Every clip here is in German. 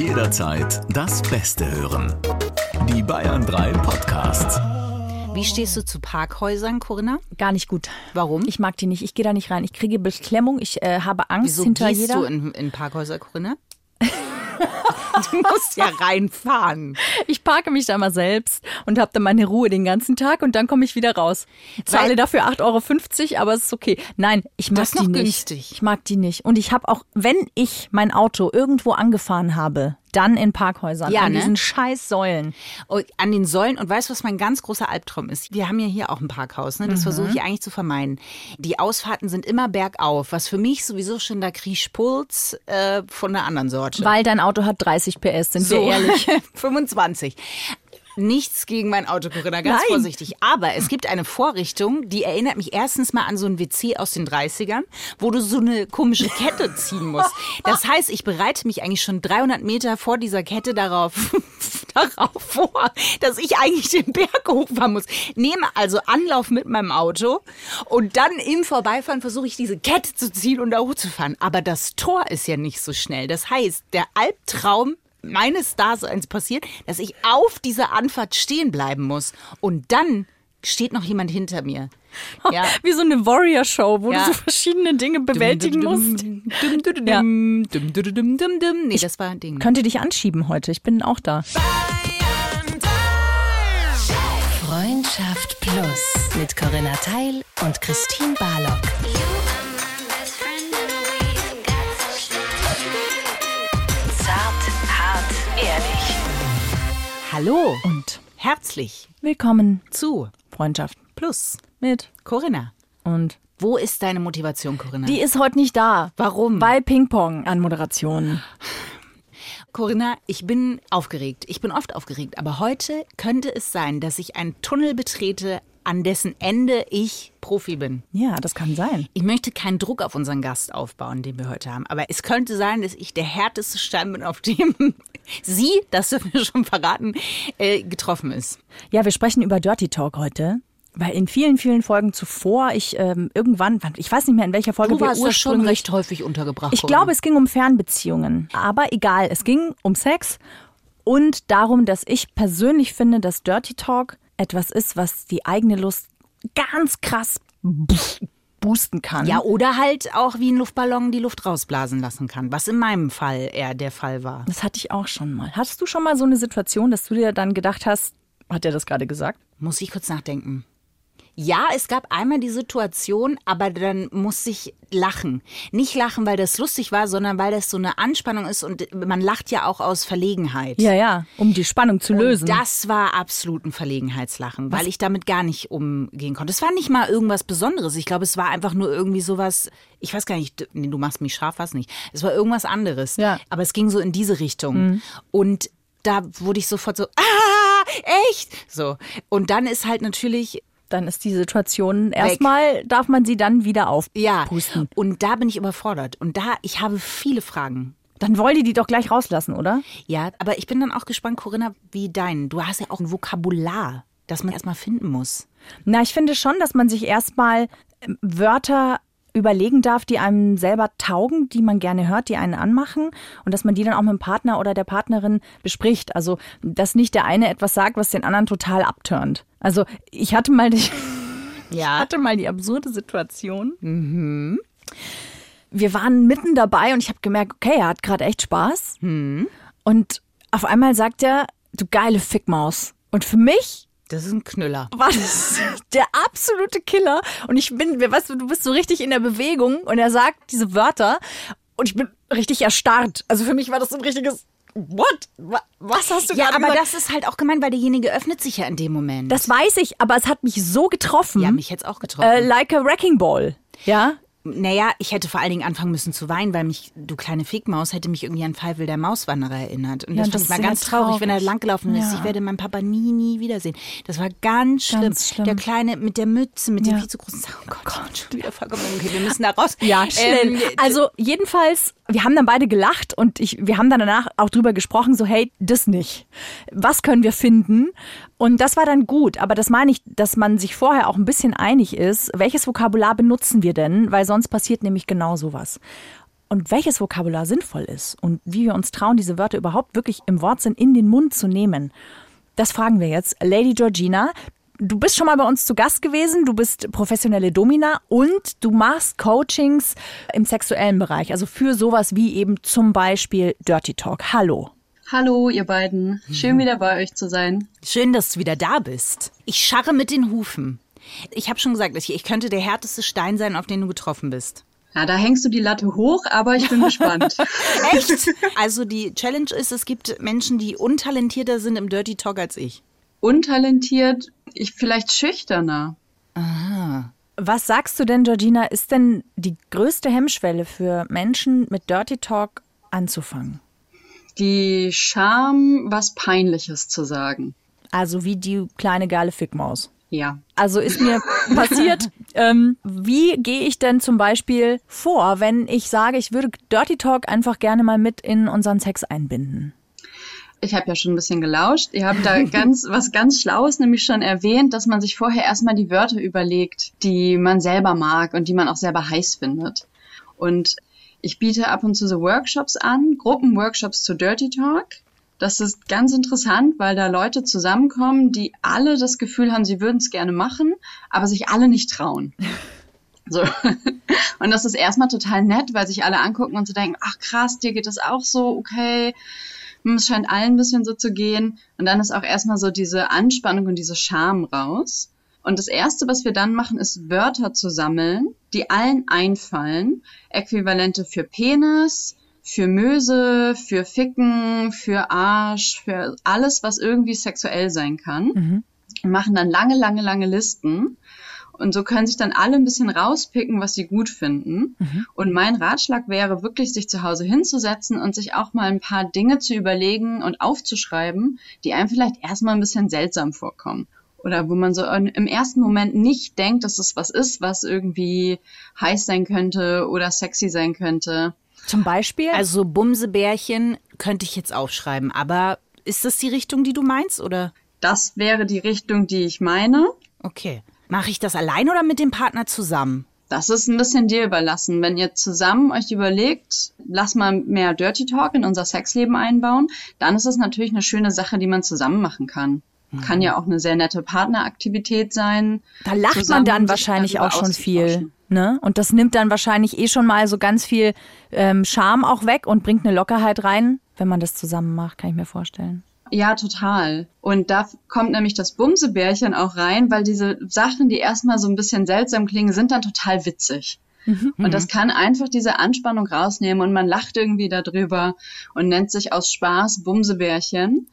Jederzeit das Beste hören. Die Bayern 3 Podcasts. Wie stehst du zu Parkhäusern, Corinna? Gar nicht gut. Warum? Ich mag die nicht. Ich gehe da nicht rein. Ich kriege Beklemmung. Ich äh, habe Angst Wieso hinter gehst jeder. du in, in Parkhäuser, Corinna? du musst ja reinfahren. Ich parke mich da mal selbst und habe dann meine Ruhe den ganzen Tag und dann komme ich wieder raus. Zahle Weil- dafür 8,50 Euro, aber es ist okay. Nein, ich mag die noch nicht. günstig. Ich mag die nicht. Und ich habe auch, wenn ich mein Auto irgendwo angefahren habe, dann in Parkhäusern, Ja, an ne? diesen scheiß Säulen. Oh, an den Säulen. Und weißt du, was mein ganz großer Albtraum ist? Wir haben ja hier auch ein Parkhaus, ne? Das versuche ich eigentlich zu vermeiden. Die Ausfahrten sind immer bergauf, was für mich sowieso schon da krieg ich Puls äh, von einer anderen Sorte. Weil dein Auto hat 30 PS, sind wir ehrlich. 25. Nichts gegen mein Auto, Corinna, ganz Nein. vorsichtig. Aber es gibt eine Vorrichtung, die erinnert mich erstens mal an so ein WC aus den 30ern, wo du so eine komische Kette ziehen musst. Das heißt, ich bereite mich eigentlich schon 300 Meter vor dieser Kette darauf, darauf vor, dass ich eigentlich den Berg hochfahren muss. Nehme also Anlauf mit meinem Auto und dann im Vorbeifahren versuche ich diese Kette zu ziehen und da hochzufahren. Aber das Tor ist ja nicht so schnell. Das heißt, der Albtraum meines Daseins passiert, dass ich auf dieser Anfahrt stehen bleiben muss. Und dann steht noch jemand hinter mir. Ja. Wie so eine Warrior-Show, wo ja. du so verschiedene Dinge bewältigen musst. Nee, das war ein Ding. Könnte dich anschieben heute, ich bin auch da. Freundschaft Plus mit Corinna Teil und Christine Barlock. Hallo Und herzlich willkommen zu Freundschaft Plus mit Corinna. und Wo ist deine Motivation, Corinna? die ist heute nicht da. Warum? Weil Ping-Pong an Moderation. Corinna, ich bin aufgeregt. Ich bin oft aufgeregt. Aber heute könnte es sein, dass ich einen Tunnel betrete, an dessen Ende ich Profi bin. Ja, das kann sein. Ich möchte keinen Druck auf unseren Gast aufbauen, den wir heute haben. Aber es könnte sein, dass ich der härteste Stein bin, auf dem sie, das dürfen wir schon verraten, äh, getroffen ist. Ja, wir sprechen über Dirty Talk heute. Weil in vielen, vielen Folgen zuvor ich ähm, irgendwann, ich weiß nicht mehr in welcher Folge Du wir warst da schon ursprünglich recht häufig untergebracht. Ich glaube, es ging um Fernbeziehungen. Aber egal, es ging um Sex und darum, dass ich persönlich finde, dass Dirty Talk etwas ist, was die eigene Lust ganz krass boosten kann. Ja, oder halt auch wie ein Luftballon die Luft rausblasen lassen kann, was in meinem Fall eher der Fall war. Das hatte ich auch schon mal. Hattest du schon mal so eine Situation, dass du dir dann gedacht hast, hat er das gerade gesagt? Muss ich kurz nachdenken. Ja, es gab einmal die Situation, aber dann musste ich lachen. Nicht lachen, weil das lustig war, sondern weil das so eine Anspannung ist und man lacht ja auch aus Verlegenheit. Ja, ja, um die Spannung zu lösen. Und das war absolut ein Verlegenheitslachen, weil ich damit gar nicht umgehen konnte. Es war nicht mal irgendwas Besonderes. Ich glaube, es war einfach nur irgendwie sowas, ich weiß gar nicht, nee, du machst mich scharf, was nicht. Es war irgendwas anderes. Ja. Mhm. Aber es ging so in diese Richtung. Und da wurde ich sofort so, ah, echt? So. Und dann ist halt natürlich, dann ist die Situation erstmal, darf man sie dann wieder ja, aufpusten. und da bin ich überfordert. Und da, ich habe viele Fragen. Dann wollen die die doch gleich rauslassen, oder? Ja, aber ich bin dann auch gespannt, Corinna, wie dein. Du hast ja auch ein Vokabular, das man erstmal finden muss. Na, ich finde schon, dass man sich erstmal ähm, Wörter überlegen darf, die einem selber taugen, die man gerne hört, die einen anmachen und dass man die dann auch mit dem Partner oder der Partnerin bespricht. Also, dass nicht der eine etwas sagt, was den anderen total abturnt. Also, ich hatte mal die, Ja. hatte mal die absurde Situation. Wir waren mitten dabei und ich habe gemerkt, okay, er hat gerade echt Spaß. Und auf einmal sagt er, du geile Fickmaus. Und für mich Das ist ein Knüller. war das der absolute Killer. Und ich bin, weißt du, du bist so richtig in der Bewegung und er sagt diese Wörter und ich bin richtig erstarrt. Also für mich war das so ein richtiges What? Wa- Was hast du Ja, aber gesagt? das ist halt auch gemein, weil derjenige öffnet sich ja in dem Moment. Das weiß ich, aber es hat mich so getroffen. ja, mich jetzt auch getroffen. äh, like a wrecking ball. Ja? Naja, ich hätte vor allen Dingen anfangen müssen zu weinen, weil mich, du kleine Fickmaus, hätte mich irgendwie an Pfeifel der Mauswanderer erinnert. Und Ja, das das ja ganz traurig, wenn er traurig. langgelaufen ist. Ja. Ich werde meinen Papa nie, nie wiedersehen. Das war ganz schlimm. Ganz schlimm. Der Kleine mit der Mütze, mit Ja. dem viel zu großen Oh Gott, Gott, schon wieder vollkommen. Okay, wir müssen da raus. Ja, schnell. Ähm, also jedenfalls, wir haben dann beide gelacht und ich, wir haben dann danach auch drüber gesprochen, so hey, das nicht. Was können wir finden? Und das war dann gut, aber das meine ich, dass man sich vorher auch ein bisschen einig ist, welches Vokabular benutzen wir denn, weil sonst passiert nämlich genau sowas. und welches Vokabular sinnvoll ist und wie wir uns trauen, diese Wörter überhaupt wirklich im Wortsinn in den Mund zu nehmen. Das fragen wir jetzt Lady Georgina. Du bist schon mal bei uns zu Gast gewesen, du bist professionelle Domina und du machst Coachings im sexuellen Bereich, also für sowas wie eben zum Beispiel Dirty Talk. Hallo. Hallo, ihr beiden. Schön wieder bei euch zu sein. Schön, dass du wieder da bist. Ich scharre mit den Hufen. Ich habe schon gesagt, ich, ich könnte der härteste Stein sein, auf den du getroffen bist. Ja, da hängst du die Latte hoch, aber ich bin gespannt. Echt? Also die Challenge ist, es gibt Menschen, die untalentierter sind im Dirty Talk als ich. Untalentiert, ich vielleicht schüchterner. Aha. Was sagst du denn, Georgina, ist denn die größte Hemmschwelle für Menschen mit Dirty Talk anzufangen? Die Scham, was Peinliches zu sagen. Also wie die kleine geile Fickmaus. Ja. Also ist mir passiert, ähm, wie gehe ich denn zum Beispiel vor, wenn ich sage, ich würde Dirty Talk einfach gerne mal mit in unseren Sex einbinden? Ich habe ja schon ein bisschen gelauscht. Ihr habt da ganz was ganz Schlaues nämlich schon erwähnt, dass man sich vorher erstmal die Wörter überlegt, die man selber mag und die man auch selber heiß findet. Und ich biete ab und zu so Workshops an, Gruppenworkshops zu Dirty Talk. Das ist ganz interessant, weil da Leute zusammenkommen, die alle das Gefühl haben, sie würden es gerne machen, aber sich alle nicht trauen. So. Und das ist erstmal total nett, weil sich alle angucken und so denken, ach krass, dir geht das auch so, okay. Hm, es scheint allen ein bisschen so zu gehen. Und dann ist auch erstmal so diese Anspannung und diese Scham raus. Und das Erste, was wir dann machen, ist Wörter zu sammeln, die allen einfallen. Äquivalente für Penis, für Möse, für Ficken, für Arsch, für alles, was irgendwie sexuell sein kann. Mhm. Und machen dann lange, lange, lange Listen. Und so können sich dann alle ein bisschen rauspicken, was sie gut finden. Mhm. Und mein Ratschlag wäre wirklich, sich zu Hause hinzusetzen und sich auch mal ein paar Dinge zu überlegen und aufzuschreiben, die einem vielleicht erstmal ein bisschen seltsam vorkommen. Oder wo man so im ersten Moment nicht denkt, dass es was ist, was irgendwie heiß sein könnte oder sexy sein könnte. Zum Beispiel? Also Bumsebärchen könnte ich jetzt aufschreiben, aber ist das die Richtung, die du meinst, oder? Das wäre die Richtung, die ich meine. Okay. Mache ich das allein oder mit dem Partner zusammen? Das ist ein bisschen dir überlassen. Wenn ihr zusammen euch überlegt, lass mal mehr Dirty Talk in unser Sexleben einbauen, dann ist es natürlich eine schöne Sache, die man zusammen machen kann. Kann ja auch eine sehr nette Partneraktivität sein. Da lacht man dann wahrscheinlich auch schon viel. Ne? Und das nimmt dann wahrscheinlich eh schon mal so ganz viel ähm, Charme auch weg und bringt eine Lockerheit rein, wenn man das zusammen macht, kann ich mir vorstellen. Ja, total. Und da kommt nämlich das Bumsebärchen auch rein, weil diese Sachen, die erstmal so ein bisschen seltsam klingen, sind dann total witzig. Und das kann einfach diese Anspannung rausnehmen und man lacht irgendwie darüber und nennt sich aus Spaß Bumsebärchen.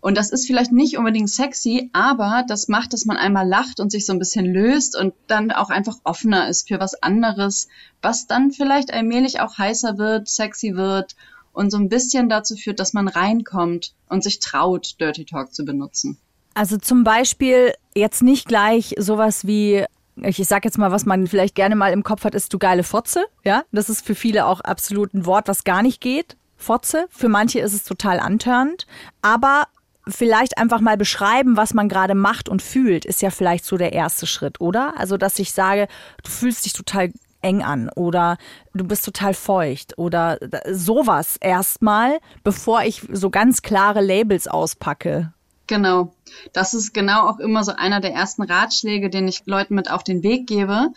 Und das ist vielleicht nicht unbedingt sexy, aber das macht, dass man einmal lacht und sich so ein bisschen löst und dann auch einfach offener ist für was anderes, was dann vielleicht allmählich auch heißer wird, sexy wird und so ein bisschen dazu führt, dass man reinkommt und sich traut, Dirty Talk zu benutzen. Also zum Beispiel jetzt nicht gleich sowas wie, ich sag jetzt mal, was man vielleicht gerne mal im Kopf hat, ist du geile Fotze. Ja, das ist für viele auch absolut ein Wort, was gar nicht geht. Fotze. Für manche ist es total antörnend. Aber vielleicht einfach mal beschreiben, was man gerade macht und fühlt, ist ja vielleicht so der erste Schritt, oder? Also, dass ich sage, du fühlst dich total eng an oder du bist total feucht oder sowas erstmal, bevor ich so ganz klare Labels auspacke. Genau. Das ist genau auch immer so einer der ersten Ratschläge, den ich Leuten mit auf den Weg gebe,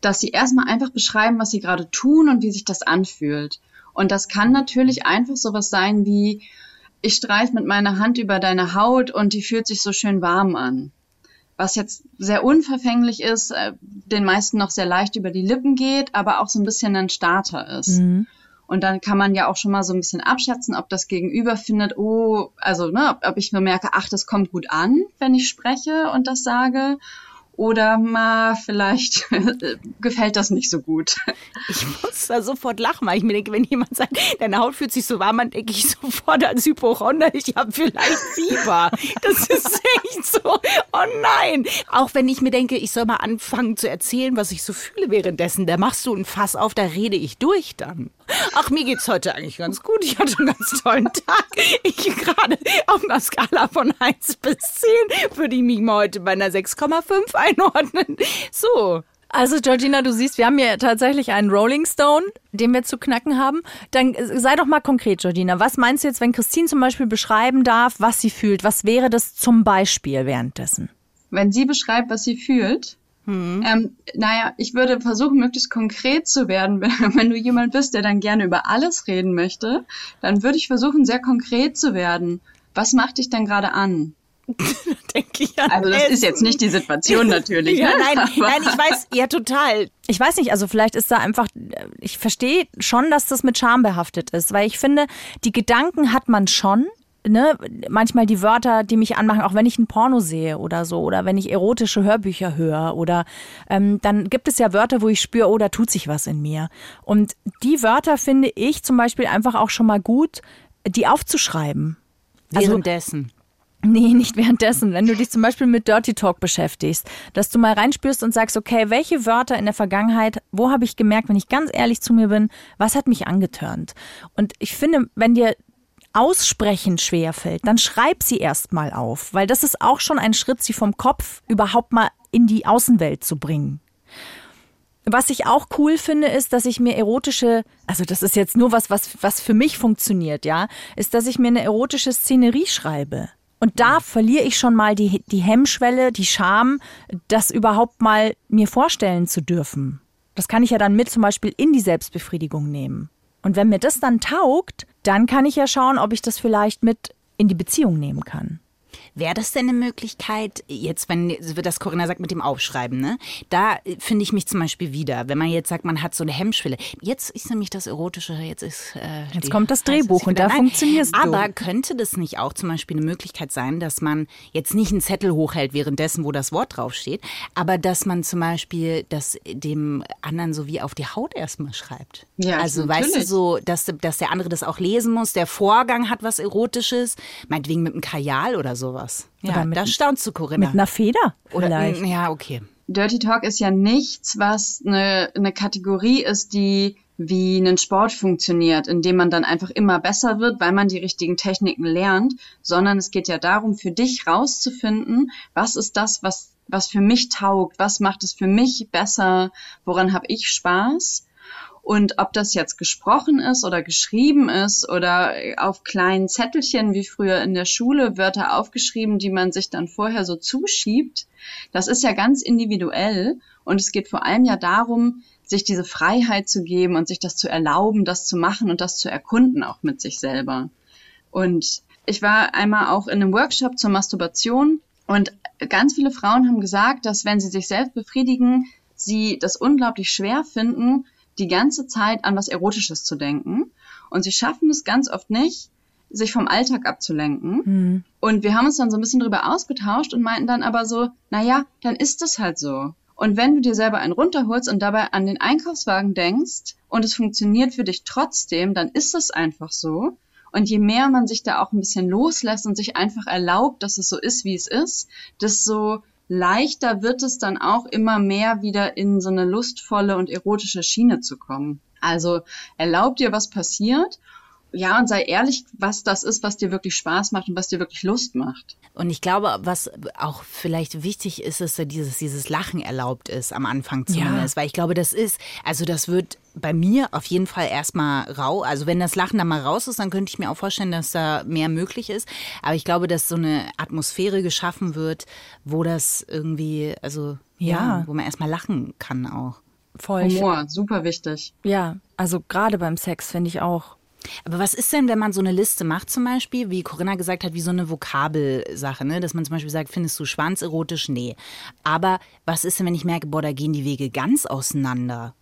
dass sie erstmal einfach beschreiben, was sie gerade tun und wie sich das anfühlt. Und das kann natürlich einfach sowas sein wie, ich streife mit meiner Hand über deine Haut und die fühlt sich so schön warm an. Was jetzt sehr unverfänglich ist, äh, den meisten noch sehr leicht über die Lippen geht, aber auch so ein bisschen ein Starter ist. Und dann kann man ja auch schon mal so ein bisschen abschätzen, ob das Gegenüber findet, oh, also ne, ob, ob ich nur merke, ach, das kommt gut an, wenn ich spreche und das sage. Oder mal vielleicht gefällt das nicht so gut. Ich muss da sofort lachen, weil ich mir denke, wenn jemand sagt, deine Haut fühlt sich so warm an, denke ich sofort als Hypochonder, ich habe vielleicht Fieber. Das ist echt so, oh nein. Auch wenn ich mir denke, ich soll mal anfangen zu erzählen, was ich so fühle währenddessen, da machst du ein Fass auf, da rede ich durch dann. Ach, mir geht's heute eigentlich ganz gut. Ich hatte einen ganz tollen Tag. Ich gerade auf einer Skala von 1 bis 10 würde ich mich mal heute bei einer 6,5 einordnen. So. Also Georgina, du siehst, wir haben hier tatsächlich einen Rolling Stone, den wir zu knacken haben. Dann äh, sei doch mal konkret, Georgina. Was meinst du jetzt, wenn Christine zum Beispiel beschreiben darf, was sie fühlt? Was wäre das zum Beispiel währenddessen? Wenn sie beschreibt, was sie fühlt, hm. ähm, naja, ich würde versuchen, möglichst konkret zu werden. Wenn, du jemand bist, der dann gerne über alles reden möchte, dann würde ich versuchen, sehr konkret zu werden. Was macht dich denn gerade an? denke ich an Also das Essen. ist jetzt nicht die Situation natürlich. ja, ne? nein, nein, ich weiß, ja total. Ich weiß nicht, also vielleicht ist da einfach, ich verstehe schon, dass das mit Scham behaftet ist, weil ich finde, die Gedanken hat man schon, Ne, manchmal die Wörter, die mich anmachen, auch wenn ich ein Porno sehe oder so, oder wenn ich erotische Hörbücher höre, oder ähm, dann gibt es ja Wörter, wo ich spüre, oh, da tut sich was in mir. Und die Wörter finde ich zum Beispiel einfach auch schon mal gut, die aufzuschreiben. Also Währenddessen. Also, Nee, nicht währenddessen. Wenn du dich zum Beispiel mit Dirty Talk beschäftigst, dass du mal reinspürst und sagst, okay, welche Wörter in der Vergangenheit, wo habe ich gemerkt, wenn ich ganz ehrlich zu mir bin, was hat mich angetörnt? Und ich finde, wenn dir Aussprechen schwerfällt, dann schreib sie erst mal auf, weil das ist auch schon ein Schritt, sie vom Kopf überhaupt mal in die Außenwelt zu bringen. Was ich auch cool finde, ist, dass ich mir erotische, also das ist jetzt nur was, was, was für mich funktioniert, ja, ist, dass ich mir eine erotische Szenerie schreibe. Und da verliere ich schon mal die, die Hemmschwelle, die Scham, das überhaupt mal mir vorstellen zu dürfen. Das kann ich ja dann mit zum Beispiel in die Selbstbefriedigung nehmen. Und wenn mir das dann taugt, dann kann ich ja schauen, ob ich das vielleicht mit in die Beziehung nehmen kann. Wäre das denn eine Möglichkeit, jetzt, wenn das Corinna sagt mit dem Aufschreiben, ne? Da äh, finde ich mich zum Beispiel wieder, wenn man jetzt sagt, man hat so eine Hemmschwelle. Jetzt ist nämlich das Erotische, jetzt ist. Äh, jetzt die, kommt das Drehbuch und da funktionierst du. Aber könnte das nicht auch zum Beispiel eine Möglichkeit sein, dass man jetzt nicht einen Zettel hochhält währenddessen, wo das Wort draufsteht, aber dass man zum Beispiel das dem anderen so wie auf die Haut erstmal schreibt? Ja, also natürlich. weißt du so, dass, dass der andere das auch lesen muss, der Vorgang hat was Erotisches, meinetwegen mit einem Kajal oder sowas sowas. Ja, mit, da staunst du, Corinna. Mit einer Feder Oder, vielleicht. Ja, okay. Dirty Talk ist ja nichts, was eine, eine Kategorie ist, die wie ein Sport funktioniert, in dem man dann einfach immer besser wird, weil man die richtigen Techniken lernt, sondern es geht ja darum, für dich rauszufinden, was ist das, was, was für mich taugt, was macht es für mich besser, woran habe ich Spaß und ob das jetzt gesprochen ist oder geschrieben ist oder auf kleinen Zettelchen wie früher in der Schule Wörter aufgeschrieben, die man sich dann vorher so zuschiebt, das ist ja ganz individuell. Und es geht vor allem ja darum, sich diese Freiheit zu geben und sich das zu erlauben, das zu machen und das zu erkunden auch mit sich selber. Und ich war einmal auch in einem Workshop zur Masturbation und ganz viele Frauen haben gesagt, dass wenn sie sich selbst befriedigen, sie das unglaublich schwer finden, die ganze Zeit an was Erotisches zu denken. Und sie schaffen es ganz oft nicht, sich vom Alltag abzulenken. Mhm. Und wir haben uns dann so ein bisschen drüber ausgetauscht und meinten dann aber so, naja, dann ist es halt so. Und wenn du dir selber einen runterholst und dabei an den Einkaufswagen denkst und es funktioniert für dich trotzdem, dann ist es einfach so. Und je mehr man sich da auch ein bisschen loslässt und sich einfach erlaubt, dass es so ist, wie es ist, desto leichter wird es dann auch immer mehr wieder in so eine lustvolle und erotische Schiene zu kommen. Also erlaub dir, was passiert ja, und sei ehrlich, was das ist, was dir wirklich Spaß macht und was dir wirklich Lust macht. Und ich glaube, was auch vielleicht wichtig ist, ist, dass dieses, dieses Lachen erlaubt ist am Anfang zumindest. Ja. Weil ich glaube, das ist, also das wird bei mir auf jeden Fall erstmal rau. Also wenn das Lachen dann mal raus ist, dann könnte ich mir auch vorstellen, dass da mehr möglich ist. Aber ich glaube, dass so eine Atmosphäre geschaffen wird, wo das irgendwie, also ja, ja wo man erstmal lachen kann auch. Voll. Humor, super wichtig. Ja, also gerade beim Sex finde ich auch aber was ist denn, wenn man so eine Liste macht, zum Beispiel, wie Corinna gesagt hat, wie so eine Vokabelsache, ne? dass man zum Beispiel sagt, findest du Schwanz erotisch? Nee. Aber was ist denn, wenn ich merke, boah, da gehen die Wege ganz auseinander?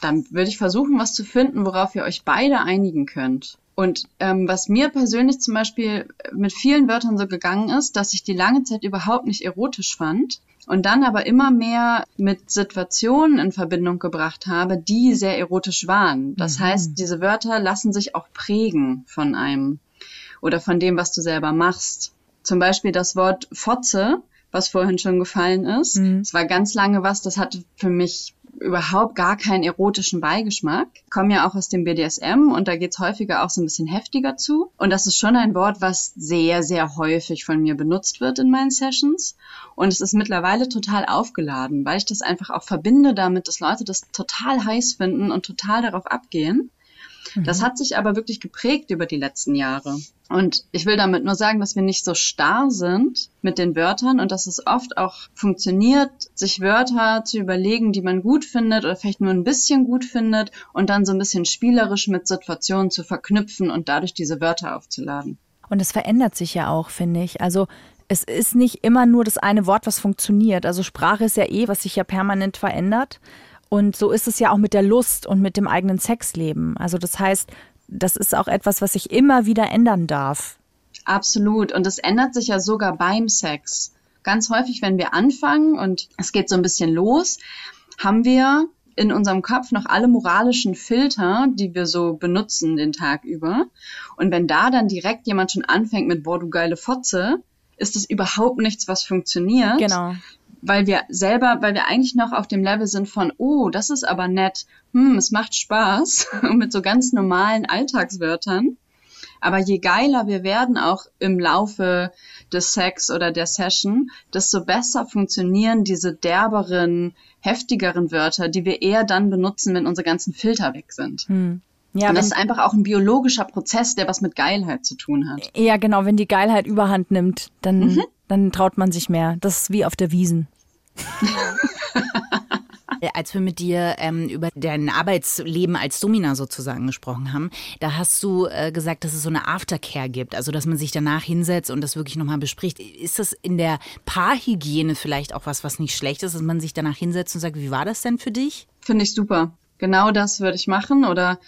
Dann würde ich versuchen, was zu finden, worauf ihr euch beide einigen könnt. Und ähm, was mir persönlich zum Beispiel mit vielen Wörtern so gegangen ist, dass ich die lange Zeit überhaupt nicht erotisch fand und dann aber immer mehr mit Situationen in Verbindung gebracht habe, die sehr erotisch waren. Das mhm. heißt, diese Wörter lassen sich auch prägen von einem oder von dem, was du selber machst. Zum Beispiel das Wort Fotze, was vorhin schon gefallen ist. Mhm. Es war ganz lange was, das hatte für mich überhaupt gar keinen erotischen Beigeschmack. Ich komme ja auch aus dem BDSM und da geht's häufiger auch so ein bisschen heftiger zu. Und das ist schon ein Wort, was sehr, sehr häufig von mir benutzt wird in meinen Sessions. Und es ist mittlerweile total aufgeladen, weil ich das einfach auch verbinde damit, dass Leute das total heiß finden und total darauf abgehen. Das mhm. hat sich aber wirklich geprägt über die letzten Jahre. Und ich will damit nur sagen, dass wir nicht so starr sind mit den Wörtern und dass es oft auch funktioniert, sich Wörter zu überlegen, die man gut findet oder vielleicht nur ein bisschen gut findet und dann so ein bisschen spielerisch mit Situationen zu verknüpfen und dadurch diese Wörter aufzuladen. Und es verändert sich ja auch, finde ich. Also es ist nicht immer nur das eine Wort, was funktioniert. Also Sprache ist ja eh, was sich ja permanent verändert. Und so ist es ja auch mit der Lust und mit dem eigenen Sexleben. Also das heißt, das ist auch etwas, was sich immer wieder ändern darf. Absolut. Und es ändert sich ja sogar beim Sex. Ganz häufig, wenn wir anfangen und es geht so ein bisschen los, haben wir in unserem Kopf noch alle moralischen Filter, die wir so benutzen den Tag über. Und wenn da dann direkt jemand schon anfängt mit, boah, du geile Fotze, ist es überhaupt nichts, was funktioniert. Genau weil wir selber, weil wir eigentlich noch auf dem Level sind von, oh, das ist aber nett, hm, es macht Spaß, mit so ganz normalen Alltagswörtern. Aber je geiler wir werden, auch im Laufe des Sex oder der Session, desto besser funktionieren diese derberen, heftigeren Wörter, die wir eher dann benutzen, wenn unsere ganzen Filter weg sind. Hm. Ja, und das ist einfach auch ein biologischer Prozess, der was mit Geilheit zu tun hat. Ja, genau, wenn die Geilheit überhand nimmt, dann mhm dann traut man sich mehr. Das ist wie auf der Wiesen. Als wir mit dir ähm, über dein Arbeitsleben als Domina sozusagen gesprochen haben, da hast du äh, gesagt, dass es so eine Aftercare gibt, also dass man sich danach hinsetzt und das wirklich nochmal bespricht. Ist das in der Paarhygiene vielleicht auch was, was nicht schlecht ist, dass man sich danach hinsetzt und sagt, wie war das denn für dich? Finde ich super. Genau das würde ich machen oder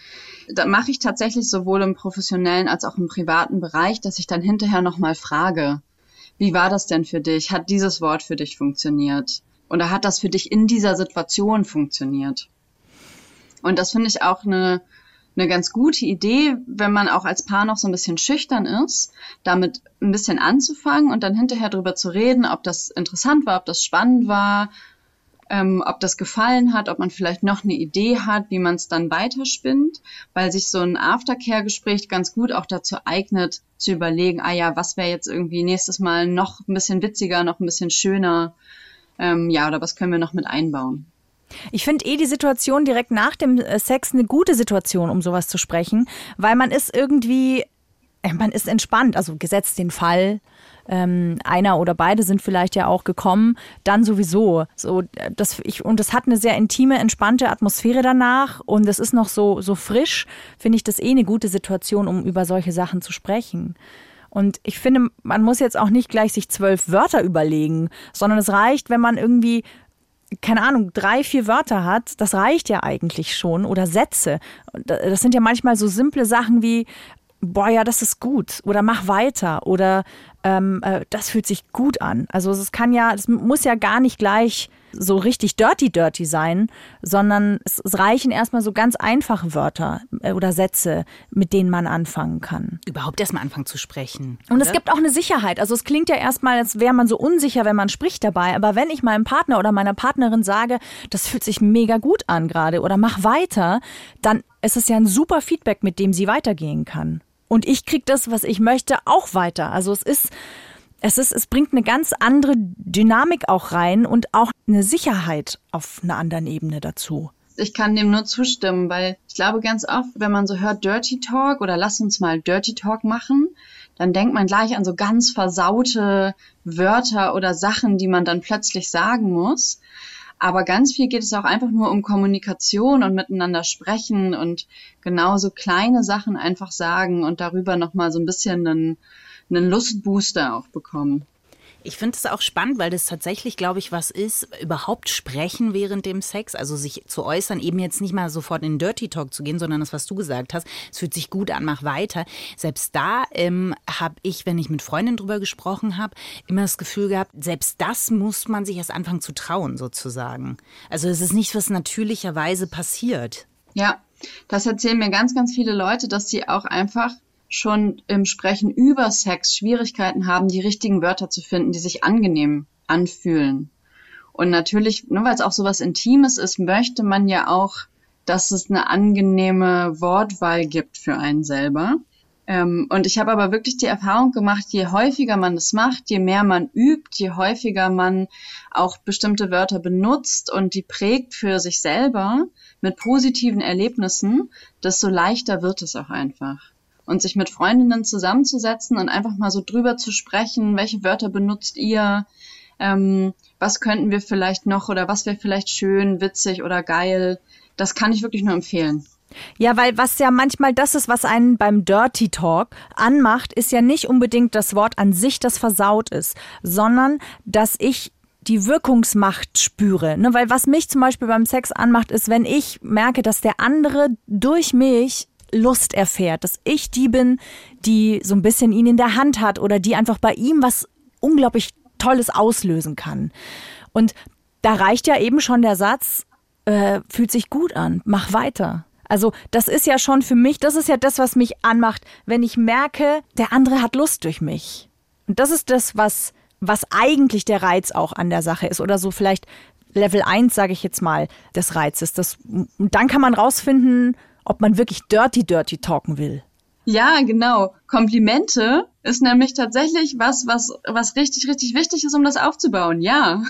da mache ich tatsächlich sowohl im professionellen als auch im privaten Bereich, dass ich dann hinterher nochmal frage wie war das denn für dich? Hat dieses Wort für dich funktioniert? Oder hat das für dich in dieser Situation funktioniert? Und das finde ich auch eine, eine ganz gute Idee, wenn man auch als Paar noch so ein bisschen schüchtern ist, damit ein bisschen anzufangen und dann hinterher drüber zu reden, ob das interessant war, ob das spannend war, ähm, ob das gefallen hat, ob man vielleicht noch eine Idee hat, wie man es dann weiterspinnt, weil sich so ein Aftercare-Gespräch ganz gut auch dazu eignet, zu überlegen, ah ja, was wäre jetzt irgendwie nächstes Mal noch ein bisschen witziger, noch ein bisschen schöner, ähm, ja, oder was können wir noch mit einbauen. Ich finde eh die Situation direkt nach dem äh, Sex eine gute Situation, um sowas zu sprechen, weil man ist irgendwie, äh, man ist entspannt, also gesetzt den Fall, ähm, einer oder beide sind vielleicht ja auch gekommen, dann sowieso. So, das, ich, und es hat eine sehr intime, entspannte Atmosphäre danach und es ist noch so, so frisch, finde ich das eh eine gute Situation, um über solche Sachen zu sprechen. Und ich finde, man muss jetzt auch nicht gleich sich zwölf Wörter überlegen, sondern es reicht, wenn man irgendwie keine Ahnung, drei, vier Wörter hat, das reicht ja eigentlich schon. Oder Sätze. Das sind ja manchmal so simple Sachen wie, boah, ja, das ist gut. Oder mach weiter. Oder ähm, äh, das fühlt sich gut an. Also es kann ja, es muss ja gar nicht gleich so richtig dirty dirty sein, sondern es, es reichen erstmal so ganz einfache Wörter äh, oder Sätze, mit denen man anfangen kann. Überhaupt erstmal anfangen zu sprechen. Und oder? es gibt auch eine Sicherheit. Also es klingt ja erstmal, als wäre man so unsicher, wenn man spricht dabei. Aber wenn ich meinem Partner oder meiner Partnerin sage, das fühlt sich mega gut an gerade oder mach weiter, dann ist es ja ein super Feedback, mit dem sie weitergehen kann. Und ich kriege das, was ich möchte, auch weiter. Also es ist, es ist, es bringt eine ganz andere Dynamik auch rein und auch eine Sicherheit auf einer anderen Ebene dazu. Ich kann dem nur zustimmen, weil ich glaube ganz oft, wenn man so hört Dirty Talk oder lass uns mal Dirty Talk machen, dann denkt man gleich an so ganz versaute Wörter oder Sachen, die man dann plötzlich sagen muss. Aber ganz viel geht es auch einfach nur um Kommunikation und miteinander sprechen und genauso kleine Sachen einfach sagen und darüber nochmal so ein bisschen einen, einen Lustbooster auch bekommen. Ich finde es auch spannend, weil das tatsächlich, glaube ich, was ist, überhaupt sprechen während dem Sex, also sich zu äußern, eben jetzt nicht mal sofort in Dirty Talk zu gehen, sondern das, was du gesagt hast, es fühlt sich gut an, mach weiter. Selbst da ähm, habe ich, wenn ich mit Freundinnen drüber gesprochen habe, immer das Gefühl gehabt, selbst das muss man sich erst anfangen zu trauen, sozusagen. Also es ist nicht, was natürlicherweise passiert. Ja, das erzählen mir ganz, ganz viele Leute, dass sie auch einfach schon im Sprechen über Sex Schwierigkeiten haben, die richtigen Wörter zu finden, die sich angenehm anfühlen. Und natürlich, nur weil es auch sowas Intimes ist, möchte man ja auch, dass es eine angenehme Wortwahl gibt für einen selber. Ähm, und ich habe aber wirklich die Erfahrung gemacht, je häufiger man das macht, je mehr man übt, je häufiger man auch bestimmte Wörter benutzt und die prägt für sich selber mit positiven Erlebnissen, desto leichter wird es auch einfach. Und sich mit Freundinnen zusammenzusetzen und einfach mal so drüber zu sprechen, welche Wörter benutzt ihr, ähm, was könnten wir vielleicht noch oder was wäre vielleicht schön, witzig oder geil, das kann ich wirklich nur empfehlen. Ja, weil was ja manchmal das ist, was einen beim Dirty Talk anmacht, ist ja nicht unbedingt das Wort an sich, das versaut ist, sondern dass ich die Wirkungsmacht spüre. Ne? Weil was mich zum Beispiel beim Sex anmacht, ist, wenn ich merke, dass der andere durch mich Lust erfährt, dass ich die bin, die so ein bisschen ihn in der Hand hat oder die einfach bei ihm was unglaublich Tolles auslösen kann. Und da reicht ja eben schon der Satz, äh, fühlt sich gut an, mach weiter. Also das ist ja schon für mich, das ist ja das, was mich anmacht, wenn ich merke, der andere hat Lust durch mich. Und das ist das, was, was eigentlich der Reiz auch an der Sache ist. Oder so vielleicht Level 1, sage ich jetzt mal, des Reizes. Das, dann kann man rausfinden, ob man wirklich dirty, dirty talken will. Ja, genau. Komplimente ist nämlich tatsächlich was, was, was richtig, richtig wichtig ist, um das aufzubauen. Ja.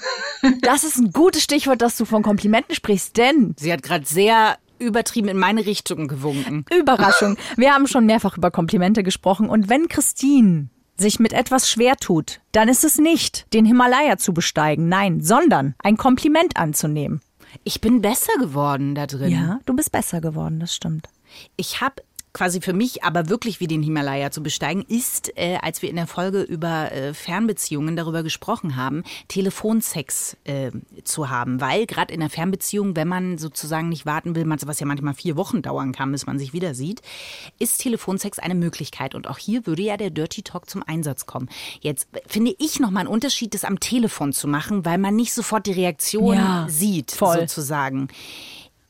Das ist ein gutes Stichwort, dass du von Komplimenten sprichst, denn. Sie hat gerade sehr übertrieben in meine Richtung gewunken. Überraschung. Wir haben schon mehrfach über Komplimente gesprochen und wenn Christine sich mit etwas schwer tut, dann ist es nicht, den Himalaya zu besteigen, nein, sondern ein Kompliment anzunehmen. Ich bin besser geworden da drin. Ja, du bist besser geworden, das stimmt. Ich habe quasi für mich aber wirklich wie den Himalaya zu besteigen, ist, äh, als wir in der Folge über äh, Fernbeziehungen darüber gesprochen haben, Telefonsex äh, zu haben. Weil gerade in der Fernbeziehung, wenn man sozusagen nicht warten will, was ja manchmal vier Wochen dauern kann, bis man sich wieder sieht, ist Telefonsex eine Möglichkeit. Und auch hier würde ja der Dirty Talk zum Einsatz kommen. Jetzt finde ich nochmal einen Unterschied, das am Telefon zu machen, weil man nicht sofort die Reaktion Ja, sieht, voll. sozusagen.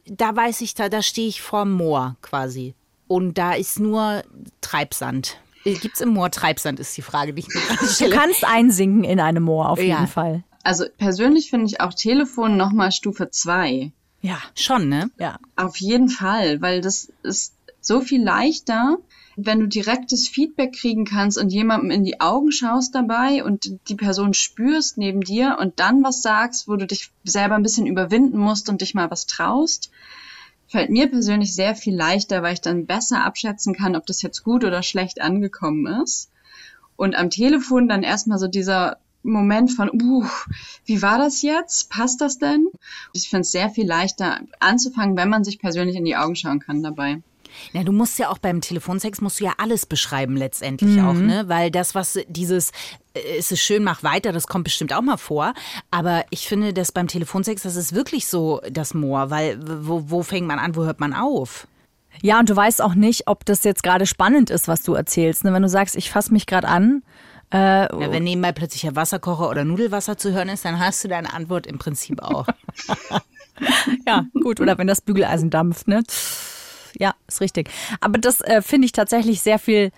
Da weiß ich, da, da stehe ich vor Moor quasi. Und da ist nur Treibsand. Gibt es im Moor Treibsand, ist die Frage, die ich mir gerade Du stelle. kannst einsinken in einem Moor auf Ja. jeden Fall. Also persönlich finde ich auch Telefon nochmal Stufe zwei. Ja. Schon, ne? Ja. Auf jeden Fall, weil das ist so viel leichter, wenn du direktes Feedback kriegen kannst und jemandem in die Augen schaust dabei und die Person spürst neben dir und dann was sagst, wo du dich selber ein bisschen überwinden musst und dich mal was traust, fällt mir persönlich sehr viel leichter, weil ich dann besser abschätzen kann, ob das jetzt gut oder schlecht angekommen ist. Und am Telefon dann erstmal so dieser Moment von, uh, wie war das jetzt? Passt das denn? Ich finde es sehr viel leichter anzufangen, wenn man sich persönlich in die Augen schauen kann dabei. Na, du musst ja auch beim Telefonsex musst du ja alles beschreiben letztendlich auch, ne? Weil das, was dieses äh, es ist schön, mach weiter, das kommt bestimmt auch mal vor. Aber ich finde, dass beim Telefonsex, das ist wirklich so das Moor, weil wo, wo fängt man an, wo hört man auf? Ja, und du weißt auch nicht, ob das jetzt gerade spannend ist, was du erzählst. Ne? Wenn du sagst, ich fasse mich gerade an, äh, Ja, wenn nebenbei plötzlich ein Wasserkocher oder Nudelwasser zu hören ist, dann hast du deine Antwort im Prinzip auch. Ja, gut. Oder wenn das Bügeleisen dampft, ne? Ja, ist richtig. Aber das äh, finde ich tatsächlich sehr viel,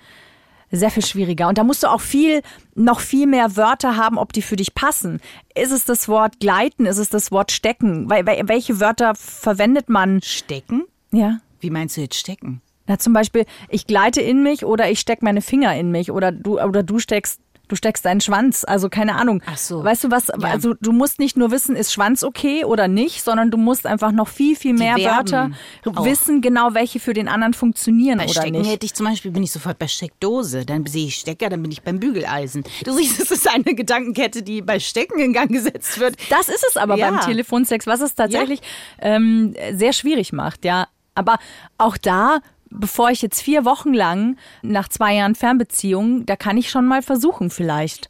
sehr viel schwieriger. Und da musst du auch viel, noch viel mehr Wörter haben, ob die für dich passen. Ist es das Wort gleiten? Ist es das Wort stecken? Welche Wörter verwendet man? Stecken? Ja. Wie meinst du jetzt stecken? Na, zum Beispiel, ich gleite in mich oder ich steck meine Finger in mich oder du, oder du steckst, du steckst deinen Schwanz. Also keine Ahnung. Ach so. Weißt du was? Also du musst nicht nur wissen, ist Schwanz okay oder nicht, sondern du musst einfach noch viel, viel mehr Wörter auch. wissen, genau welche für den anderen funktionieren Bei oder Stecken nicht. hätte ich zum Beispiel, bin ich sofort bei Steckdose. Dann sehe ich Stecker, dann bin ich beim Bügeleisen. Du siehst, es ist eine Gedankenkette, die bei Stecken in Gang gesetzt wird. Das ist es aber Ja. beim Telefonsex, was es tatsächlich ähm, sehr schwierig macht, ja. Aber auch da, bevor ich jetzt vier Wochen lang nach zwei Jahren Fernbeziehung, da kann ich schon mal versuchen, vielleicht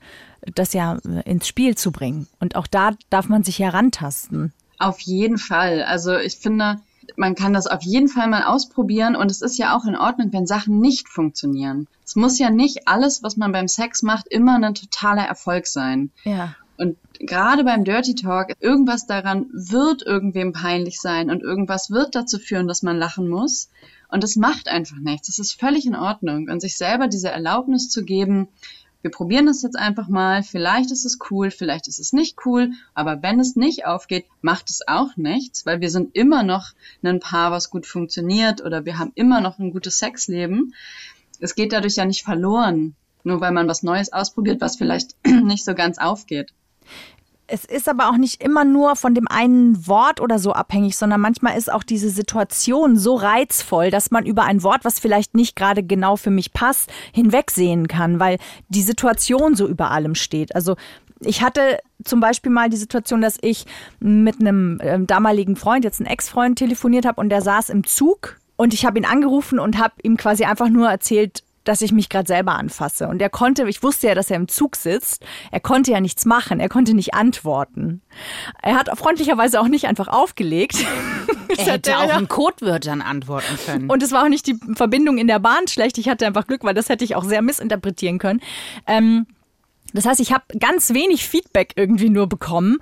das ja ins Spiel zu bringen. Und auch da darf man sich herantasten. Auf jeden Fall. Also ich finde, man kann das auf jeden Fall mal ausprobieren und es ist ja auch in Ordnung, wenn Sachen nicht funktionieren. Es muss ja nicht alles, was man beim Sex macht, immer ein totaler Erfolg sein. Ja. Und gerade beim Dirty Talk, irgendwas daran wird irgendwem peinlich sein und irgendwas wird dazu führen, dass man lachen muss. Und es macht einfach nichts. Das ist völlig in Ordnung. Und sich selber diese Erlaubnis zu geben, wir probieren das jetzt einfach mal, vielleicht ist es cool, vielleicht ist es nicht cool, aber wenn es nicht aufgeht, macht es auch nichts, weil wir sind immer noch ein Paar, was gut funktioniert oder wir haben immer noch ein gutes Sexleben. Es geht dadurch ja nicht verloren, nur weil man was Neues ausprobiert, was vielleicht nicht so ganz aufgeht. Es ist aber auch nicht immer nur von dem einen Wort oder so abhängig, sondern manchmal ist auch diese Situation so reizvoll, dass man über ein Wort, was vielleicht nicht gerade genau für mich passt, hinwegsehen kann, weil die Situation so über allem steht. Also ich hatte zum Beispiel mal die Situation, dass ich mit einem äh, damaligen Freund, jetzt einen Ex-Freund, telefoniert habe und der saß im Zug und ich habe ihn angerufen und habe ihm quasi einfach nur erzählt, dass ich mich gerade selber anfasse. Und er konnte, ich wusste ja, dass er im Zug sitzt, er konnte ja nichts machen, er konnte nicht antworten. Er hat freundlicherweise auch nicht einfach aufgelegt. Er hätte auch in Codewörtern antworten können. Und es war auch nicht die Verbindung in der Bahn schlecht. Ich hatte einfach Glück, weil das hätte ich auch sehr missinterpretieren können. Ähm, das heißt, ich habe ganz wenig Feedback irgendwie nur bekommen.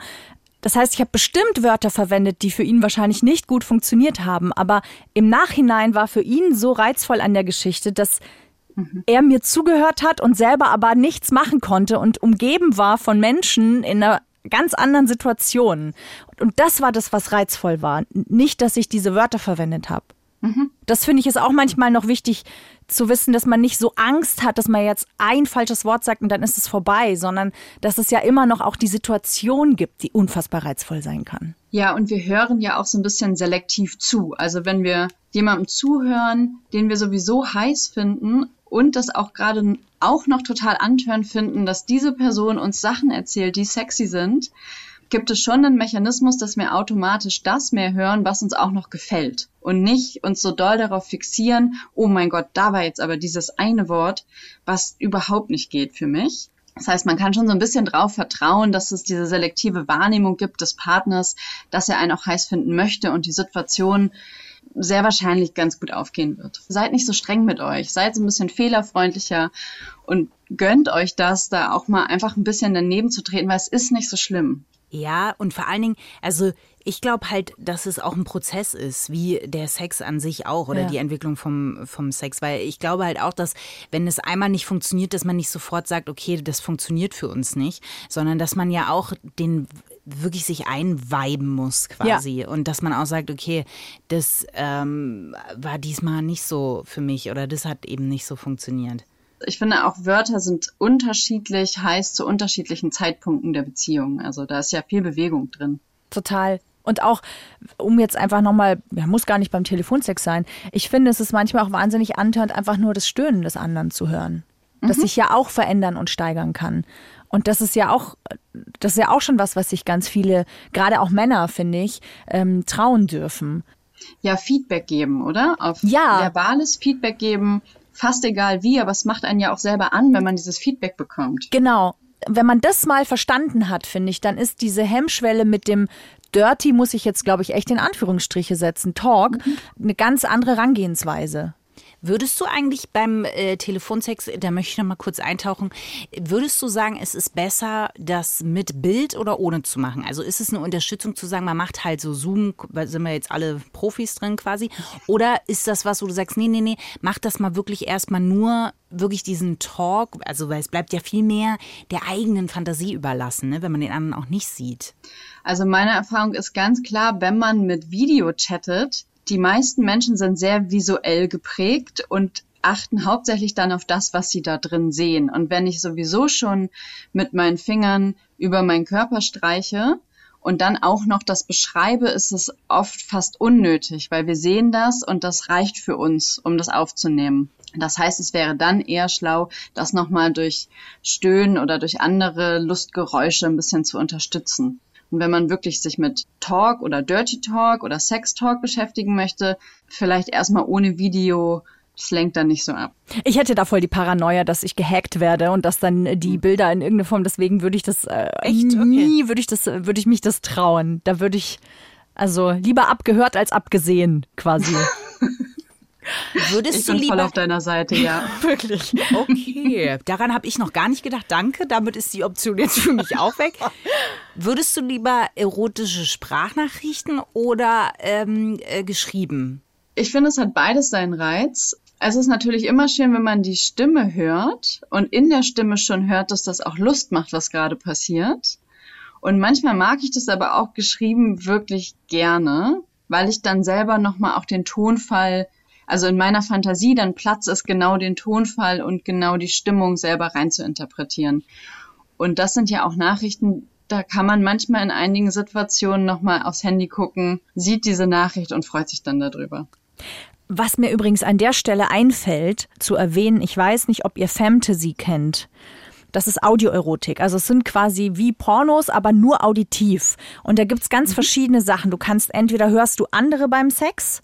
Das heißt, ich habe bestimmt Wörter verwendet, die für ihn wahrscheinlich nicht gut funktioniert haben. Aber im Nachhinein war für ihn so reizvoll an der Geschichte, dass mhm. er mir zugehört hat und selber aber nichts machen konnte und umgeben war von Menschen in einer ganz anderen Situation. Und das war das, was reizvoll war. Nicht, dass ich diese Wörter verwendet habe. Mhm. Das finde ich ist auch manchmal noch wichtig zu wissen, dass man nicht so Angst hat, dass man jetzt ein falsches Wort sagt und dann ist es vorbei, sondern dass es ja immer noch auch die Situation gibt, die unfassbar reizvoll sein kann. Ja, und wir hören ja auch so ein bisschen selektiv zu. Also wenn wir jemandem zuhören, den wir sowieso heiß finden und das auch gerade auch noch total antören finden, dass diese Person uns Sachen erzählt, die sexy sind, gibt es schon einen Mechanismus, dass wir automatisch das mehr hören, was uns auch noch gefällt und nicht uns so doll darauf fixieren, oh mein Gott, da war jetzt aber dieses eine Wort, was überhaupt nicht geht für mich. Das heißt, man kann schon so ein bisschen drauf vertrauen, dass es diese selektive Wahrnehmung gibt des Partners, dass er einen auch heiß finden möchte und die Situation sehr wahrscheinlich ganz gut aufgehen wird. Seid nicht so streng mit euch, seid so ein bisschen fehlerfreundlicher und gönnt euch das, da auch mal einfach ein bisschen daneben zu treten, weil es ist nicht so schlimm. Ja, und vor allen Dingen, also ich glaube halt, dass es auch ein Prozess ist, wie der Sex an sich auch oder ja. die Entwicklung vom, vom Sex. Weil ich glaube halt auch, dass wenn es einmal nicht funktioniert, dass man nicht sofort sagt, okay, das funktioniert für uns nicht, sondern dass man ja auch den wirklich sich einweiben muss quasi ja. und dass man auch sagt, okay, das ähm, war diesmal nicht so für mich oder das hat eben nicht so funktioniert. Ich finde auch Wörter sind unterschiedlich heiß zu unterschiedlichen Zeitpunkten der Beziehung. Also da ist ja viel Bewegung drin. Total. Und auch, um jetzt einfach nochmal, ja, muss gar nicht beim Telefonsex sein. Ich finde, es ist manchmal auch wahnsinnig antörend, einfach nur das Stöhnen des anderen zu hören. Das mhm. sich ja auch verändern und steigern kann. Und das ist ja auch, das ist ja auch schon was, was sich ganz viele, gerade auch Männer, finde ich, ähm, trauen dürfen. Ja, Feedback geben, oder? Auf ja. verbales Feedback geben, fast egal wie, aber es macht einen ja auch selber an, wenn man dieses Feedback bekommt. Genau. Wenn man das mal verstanden hat, finde ich, dann ist diese Hemmschwelle mit dem Dirty, muss ich jetzt, glaube ich, echt in Anführungsstriche setzen, Talk, mhm. eine ganz andere Herangehensweise. Würdest du eigentlich beim äh, Telefonsex, da möchte ich noch mal kurz eintauchen, würdest du sagen, es ist besser, das mit Bild oder ohne zu machen? Also ist es eine Unterstützung zu sagen, man macht halt so Zoom, da sind wir jetzt alle Profis drin quasi? Oder ist das was, wo du sagst, nee, nee, nee, mach das mal wirklich erstmal nur wirklich diesen Talk, also weil es bleibt ja viel mehr der eigenen Fantasie überlassen, ne, wenn man den anderen auch nicht sieht. Also meine Erfahrung ist ganz klar, wenn man mit Video chattet, die meisten Menschen sind sehr visuell geprägt und achten hauptsächlich dann auf das, was sie da drin sehen. Und wenn ich sowieso schon mit meinen Fingern über meinen Körper streiche und dann auch noch das beschreibe, ist es oft fast unnötig, weil wir sehen das und das reicht für uns, um das aufzunehmen. Das heißt, es wäre dann eher schlau, das nochmal durch Stöhnen oder durch andere Lustgeräusche ein bisschen zu unterstützen. Und wenn man wirklich sich mit Talk oder Dirty Talk oder Sex Talk beschäftigen möchte, vielleicht erstmal ohne Video das lenkt dann nicht so ab. Ich hätte da voll die Paranoia, dass ich gehackt werde und dass dann die hm. Bilder in irgendeiner Form, deswegen würde ich das äh, Echt? Okay. nie würde ich das würde ich mich das trauen. Da würde ich also lieber abgehört als abgesehen quasi. Würdest ich du bin lieber voll auf deiner Seite, ja. Wirklich. Okay, daran habe ich noch gar nicht gedacht. Danke, damit ist die Option jetzt für mich auch weg. Würdest du lieber erotische Sprachnachrichten oder ähm, äh, geschrieben? Ich finde, es hat beides seinen Reiz. Es ist natürlich immer schön, wenn man die Stimme hört und in der Stimme schon hört, dass das auch Lust macht, was gerade passiert. Und manchmal mag ich das aber auch geschrieben wirklich gerne, weil ich dann selber nochmal auch den Tonfall, also in meiner Fantasie dann Platz ist, genau den Tonfall und genau die Stimmung selber rein zu interpretieren. Und das sind ja auch Nachrichten, da kann man manchmal in einigen Situationen nochmal aufs Handy gucken, sieht diese Nachricht und freut sich dann darüber. Was mir übrigens an der Stelle einfällt, zu erwähnen, ich weiß nicht, ob ihr Fantasy kennt. Das ist Audioerotik. Also es sind quasi wie Pornos, aber nur auditiv. Und da gibt's ganz mhm. verschiedene Sachen. Du kannst entweder hörst du andere beim Sex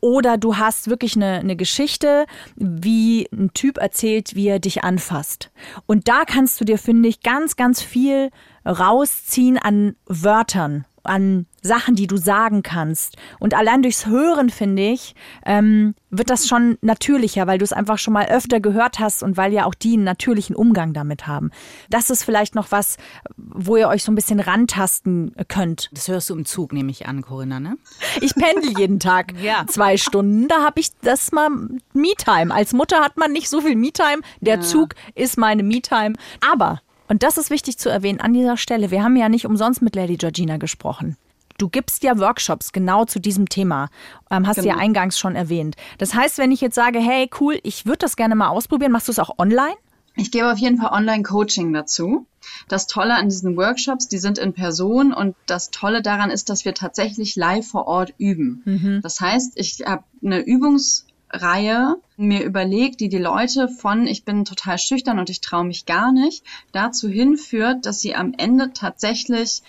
oder du hast wirklich eine, eine Geschichte, wie ein Typ erzählt, wie er dich anfasst. Und da kannst du dir, finde ich, ganz, ganz viel rausziehen an Wörtern an Sachen, die du sagen kannst. Und allein durchs Hören, finde ich, ähm, wird das schon natürlicher, weil du es einfach schon mal öfter gehört hast und weil ja auch die einen natürlichen Umgang damit haben. Das ist vielleicht noch was, wo ihr euch so ein bisschen rantasten könnt. Das hörst du im Zug, nehme ich an, Corinna, ne? Ich pendel jeden Tag ja. zwei Stunden. Da habe ich das mal Me-Time. Als Mutter hat man nicht so viel Me-Time. Der ja. Zug ist meine Me-Time. Aber und das ist wichtig zu erwähnen an dieser Stelle. Wir haben ja nicht umsonst mit Lady Georgina gesprochen. Du gibst ja Workshops genau zu diesem Thema, ähm, hast genau. ja eingangs schon erwähnt. Das heißt, wenn ich jetzt sage, hey, cool, ich würde das gerne mal ausprobieren, machst du es auch online? Ich gebe auf jeden Fall Online-Coaching dazu. Das Tolle an diesen Workshops, die sind in Person und das Tolle daran ist, dass wir tatsächlich live vor Ort üben. Mhm. Das heißt, ich habe eine Übungs- Reihe mir überlegt, die die Leute von ich bin total schüchtern und ich traue mich gar nicht dazu hinführt, dass sie am Ende tatsächlich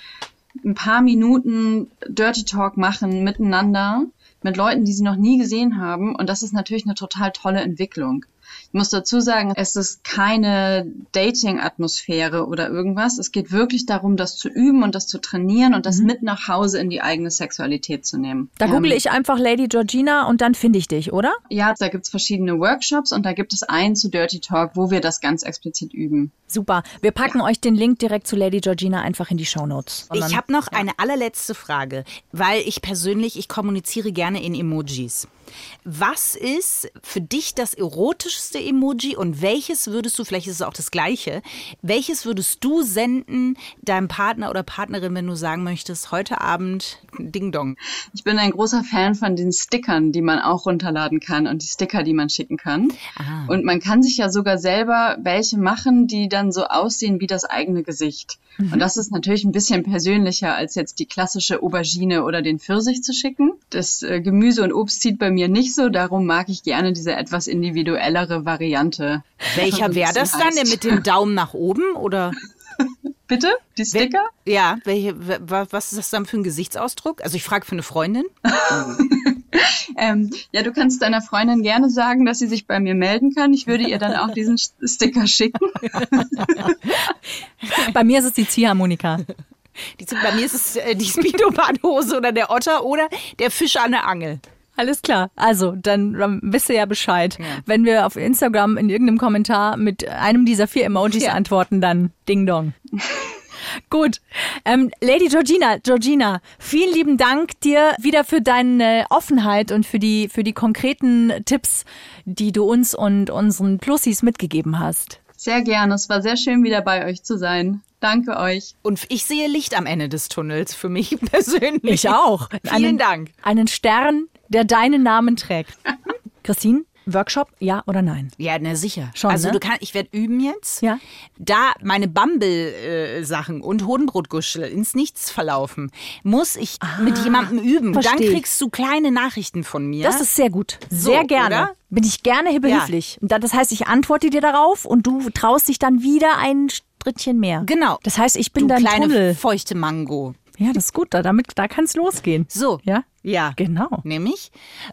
ein paar Minuten Dirty Talk machen miteinander mit Leuten, die sie noch nie gesehen haben. Und das ist natürlich eine total tolle Entwicklung. Ich muss dazu sagen, es ist keine Dating-Atmosphäre oder irgendwas. Es geht wirklich darum, das zu üben und das zu trainieren und das mhm. mit nach Hause in die eigene Sexualität zu nehmen. Da ähm, google ich einfach Lady Georgina und dann finde ich dich, oder? Ja, da gibt's verschiedene Workshops und da gibt es einen zu Dirty Talk, wo wir das ganz explizit üben. Super. Wir packen ja. euch den Link direkt zu Lady Georgina einfach in die Show Notes. Ich habe noch ja. eine allerletzte Frage, weil ich persönlich, ich kommuniziere gerne in Emojis. Was ist für dich das erotischste Emoji und welches würdest du, vielleicht ist es auch das gleiche, welches würdest du senden deinem Partner oder Partnerin, wenn du sagen möchtest, heute Abend Ding Dong? Ich bin ein großer Fan von den Stickern, die man auch runterladen kann und die Sticker, die man schicken kann. Ah. Und man kann sich ja sogar selber welche machen, die dann so aussehen wie das eigene Gesicht. Mhm. Und das ist natürlich ein bisschen persönlicher, als jetzt die klassische Aubergine oder den Pfirsich zu schicken. Das äh, Gemüse und Obst zieht bei mir nicht so, darum mag ich gerne diese etwas individuellere Variante. Welcher wäre das dann? Der mit dem Daumen nach oben oder? Bitte? Die Sticker? Ja, welche, was ist das dann für ein Gesichtsausdruck? Also ich frage für eine Freundin. ähm, ja, du kannst deiner Freundin gerne sagen, dass sie sich bei mir melden kann. Ich würde ihr dann auch diesen Sticker schicken. bei mir ist es die Ziehharmonika. Die, bei mir ist es äh, die Speedo-Badhose oder der Otter oder der Fisch an der Angel. Alles klar. Also, dann, wisst ihr ja Bescheid. Ja. Wenn wir auf Instagram in irgendeinem Kommentar mit einem dieser vier Emojis ja. antworten, dann Ding Dong. Gut. Ähm, Lady Georgina, Georgina, vielen lieben Dank dir wieder für deine Offenheit und für die, für die konkreten Tipps, die du uns und unseren Plussis mitgegeben hast. Sehr gerne. Es war sehr schön, wieder bei euch zu sein. Danke euch. Und ich sehe Licht am Ende des Tunnels für mich persönlich. Ich auch. Vielen einen, Dank. Einen Stern, der deinen Namen trägt. Christine? Workshop, ja oder nein? Ja, na sicher. Schon, also ne? du kannst, ich werde üben jetzt. Ja. Da meine Bumble-Sachen äh, und Hodenbrotguschel ins Nichts verlaufen, muss ich ah, mit jemandem üben. Dann kriegst du kleine Nachrichten von mir. Das ist sehr gut. Sehr so, gerne. Oder? Bin ich gerne behilflich. Ja. Das heißt, ich antworte dir darauf und du traust dich dann wieder ein Strittchen mehr. Genau. Das heißt, ich bin du dein kleine Tunnel. feuchte Mango. Ja, das ist gut. Da, damit, da kann es losgehen. So. Ja? Ja. Genau. Nämlich.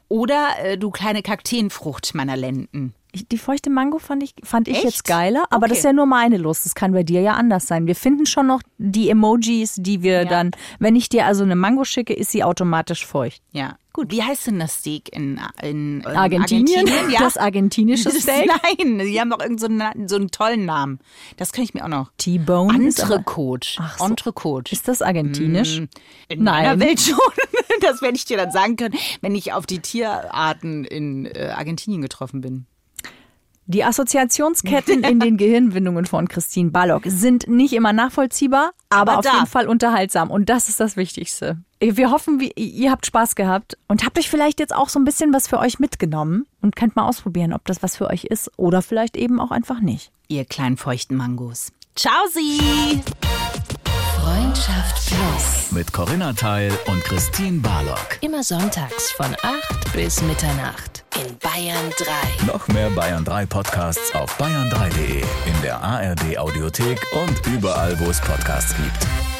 Oder äh, du kleine Kakteenfrucht meiner Lenden. Die feuchte Mango fand ich, fand ich Echt? jetzt geiler, aber das Okay. ist ja nur meine Lust. Das kann bei dir ja anders sein. Wir finden schon noch die Emojis, die wir dann, wenn ich dir also eine Mango schicke, ist sie automatisch feucht. Ja. Gut, wie heißt denn das Steak in, in, in Argentinien? Ja. Das argentinische Steak? Nein, die haben doch irgendeinen so, einen- so einen tollen Namen. Das kann ich mir auch noch. T-Bone Entrecote. Ach so. Entrecote. Ist das argentinisch? In Nein. meiner Welt schon. Das werde ich dir dann sagen können, wenn ich auf die Tierarten in äh, Argentinien getroffen bin. Die Assoziationsketten in den Gehirnwindungen von Christine Ballock sind nicht immer nachvollziehbar, aber, Aber auf da. jeden Fall unterhaltsam. Und das ist das Wichtigste. Wir hoffen, ihr habt Spaß gehabt und habt euch vielleicht jetzt auch so ein bisschen was für euch mitgenommen und könnt mal ausprobieren, ob das was für euch ist oder vielleicht eben auch einfach nicht. Ihr kleinen feuchten Mangos. Ciao Sie! Freundschaft Plus. Mit Corinna Teil und Christine Barlock. Immer sonntags von 8 bis Mitternacht in Bayern 3. Noch mehr Bayern 3 Podcasts auf bayern3.de, in der ARD Audiothek und überall, wo es Podcasts gibt.